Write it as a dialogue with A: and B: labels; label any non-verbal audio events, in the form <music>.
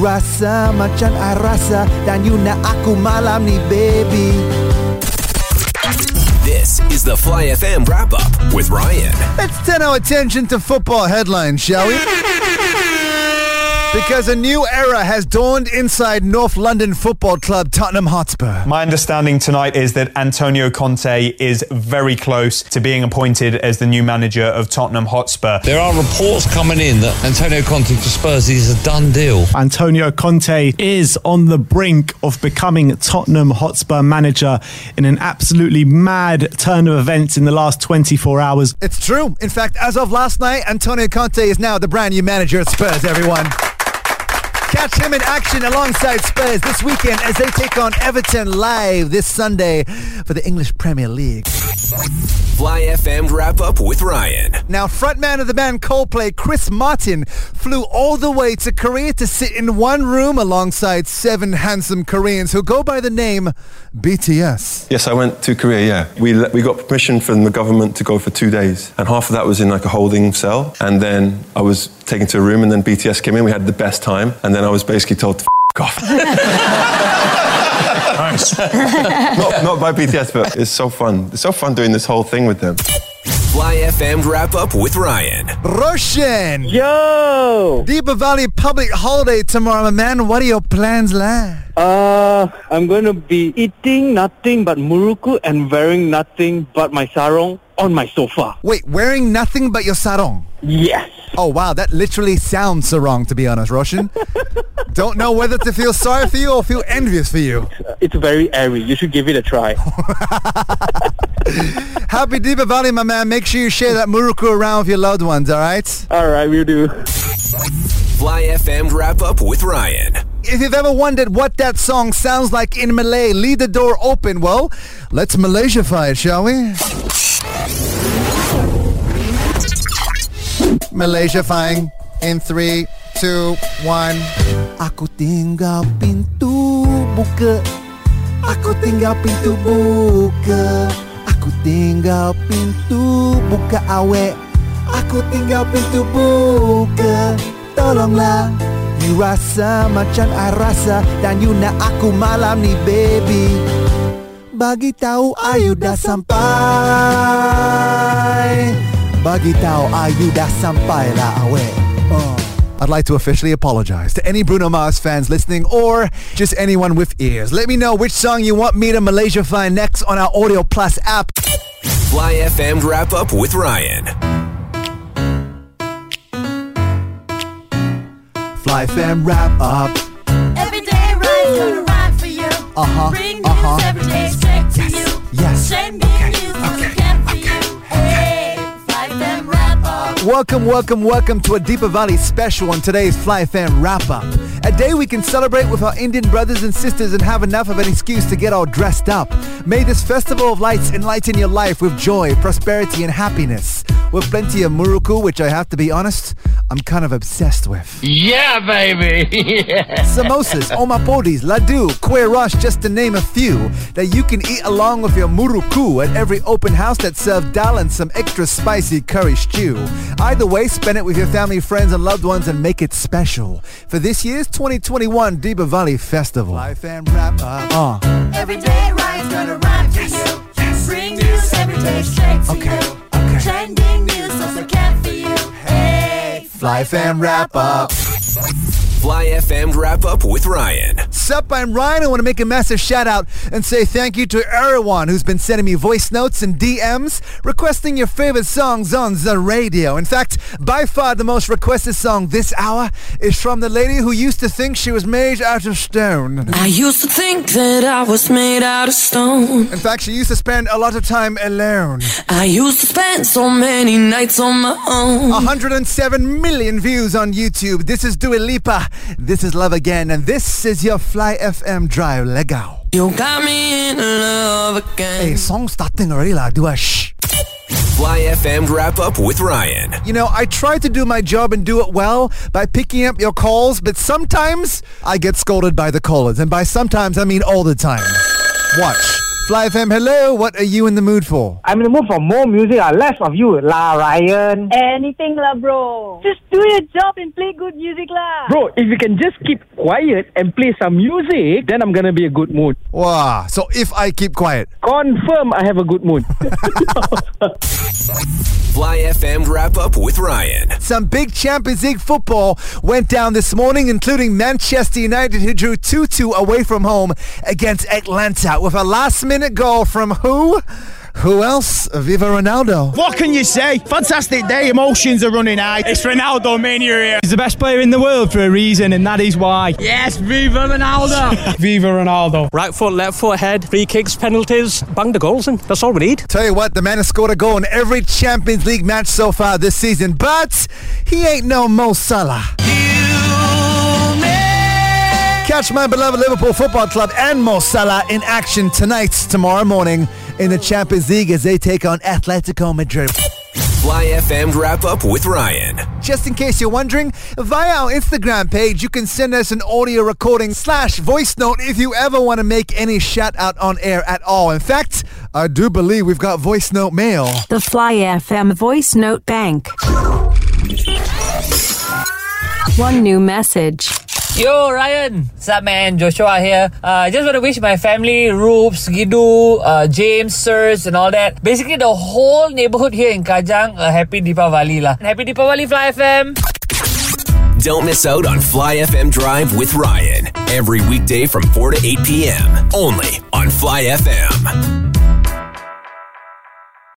A: Rasa macam I rasa Dan you nak aku malam ni baby
B: This is the Fly FM wrap up with Ryan.
A: Let's turn our attention to football headlines, shall we? Because a new era has dawned inside North London football club Tottenham Hotspur.
C: My understanding tonight is that Antonio Conte is very close to being appointed as the new manager of Tottenham Hotspur.
D: There are reports coming in that Antonio Conte to Spurs is a done deal.
E: Antonio Conte is on the brink of becoming Tottenham Hotspur manager in an absolutely mad turn of events in the last 24 hours.
A: It's true. In fact, as of last night, Antonio Conte is now the brand new manager at Spurs, everyone. Catch him in action alongside Spurs this weekend as they take on Everton live this Sunday for the English Premier League.
B: Fly FM wrap up with Ryan.
A: Now, frontman of the band Coldplay, Chris Martin, flew all the way to Korea to sit in one room alongside seven handsome Koreans who go by the name BTS.
F: Yes, I went to Korea, yeah. We, le- we got permission from the government to go for two days. And half of that was in like a holding cell. And then I was taken to a room and then BTS came in. We had the best time. And then I was basically told to f- off. <laughs> not, not by BTS, but it's so fun. It's so fun doing this whole thing with them.
B: Fly FM wrap up with Ryan.
A: Roshan!
G: Yo!
A: Deepavali public holiday tomorrow, my man. What are your plans, lad?
G: Uh, I'm going to be eating nothing but muruku and wearing nothing but my sarong on my sofa.
A: Wait, wearing nothing but your sarong?
G: Yes.
A: Oh wow, that literally sounds so wrong to be honest, Roshan. <laughs> Don't know whether to feel sorry for you or feel envious for you.
G: It's very airy. You should give it a try. <laughs>
A: Happy Deepavali, my man. Make sure you share that muruku around with your loved ones, alright?
G: All right, we'll do.
B: Fly FM wrap up with Ryan.
A: If you've ever wondered what that song sounds like in Malay, leave the door open. Well, let's Malaysiafy it, shall we? Malaysiafying in three, two, one. Aku tinggal pintu buka. Aku tinggal pintu buka. Aku tinggal pintu buka awek. Aku tinggal pintu buka. Tolonglah. You rasa macam I rasa dan you nak aku malam ni baby. Bagi tahu ayu dah sampai. Bagi tahu ayu dah sampai lah awek. Oh. I'd like to officially apologize to any Bruno Mars fans listening or just anyone with ears. Let me know which song you want me to Malaysia find next on our Audio Plus app.
B: Fly FM wrap up with Ryan.
A: Fly FM wrap up.
H: Every day Ryan's gonna ride for you.
A: Uh-huh,
H: Bring
A: uh-huh.
H: every day straight to you.
A: yes,
H: Same news once
A: Welcome, welcome, welcome to a Deepavali special on today's Fly FM wrap up. A day we can celebrate with our Indian brothers and sisters and have enough of an excuse to get all dressed up. May this festival of lights enlighten your life with joy, prosperity, and happiness. With plenty of muruku, which I have to be honest, I'm kind of obsessed with.
D: Yeah, baby! <laughs>
A: Samosas, omapodis, ladu, kueh rush, just to name a few, that you can eat along with your muruku at every open house that serves dal and some extra spicy curry stew. Either way, spend it with your family, friends, and loved ones and make it special. For this year's 2021 Deepavali Festival. Life and wrap up. Uh.
H: Every day Ryan's gonna ride for you. Bring news every day straight to
A: Okay,
H: you.
A: Okay.
H: Trending news once again for you. Hey,
A: Life and wrap up.
B: Fly FM wrap up with Ryan.
A: Sup, I'm Ryan. I want to make a massive shout out and say thank you to everyone who's been sending me voice notes and DMs requesting your favorite songs on the radio. In fact, by far the most requested song this hour is from the lady who used to think she was made out of stone.
I: I used to think that I was made out of stone.
A: In fact, she used to spend a lot of time alone.
I: I used to spend so many nights on my own.
A: 107 million views on YouTube. This is Dua Lipa. This is Love Again. And this is your Fly FM Drive. Legal.
I: You got me in love again.
A: Hey, song starting already lah. Do a shh.
B: Fly FM wrap up with Ryan.
A: You know, I try to do my job and do it well by picking up your calls, but sometimes I get scolded by the callers. And by sometimes, I mean all the time. Watch. Fly FM, hello. What are you in the mood for?
G: I'm in the mood for more music, uh, less of you, La Ryan.
J: Anything lah, bro. Just do your job and play good music lah.
G: Bro, if you can just keep quiet and play some music, then I'm gonna be a good mood.
A: Wow. So if I keep quiet,
G: Confirm I have a good mood. <laughs>
B: Fly FM wrap up with Ryan.
A: some big Champions League football went down this morning, including Manchester United, who drew 2 2 away from home against Atalanta with a last minute goal from who? Who else? Viva Ronaldo.
K: What can you say? Fantastic day. Emotions are running high. It's Ronaldo mania here. He's the best player in the world for a reason, and that is why. Yes, Viva Ronaldo. <laughs> Viva Ronaldo.
L: Right foot, left foot, head, free kicks, penalties, bang the goals, and that's all we need.
A: Tell you what, the man has scored a goal in every Champions League match so far this season, but he ain't no Mo Salah. Catch my beloved Liverpool Football Club and Mo Salah in action tonight, tomorrow morning in the Champions League as they take on Atletico Madrid.
B: Fly FM wrap up with Ryan.
A: Just in case you're wondering, via our Instagram page, you can send us an audio recording slash voice note if you ever want to make any shout out on air at all. In fact, I do believe we've got voice note mail.
M: The Fly FM voice note bank. One new message.
N: Yo, Ryan. What's up, man? Joshua here. Uh, just want to wish my family, Roops, Gidu, uh, James, Sirs, and all that. Basically, the whole neighborhood here in Kajang, a happy Deepavali lah. Happy Deepavali, Fly FM.
B: Don't miss out on Fly FM Drive with Ryan. Every weekday from 4 to 8 p.m. Only on Fly FM.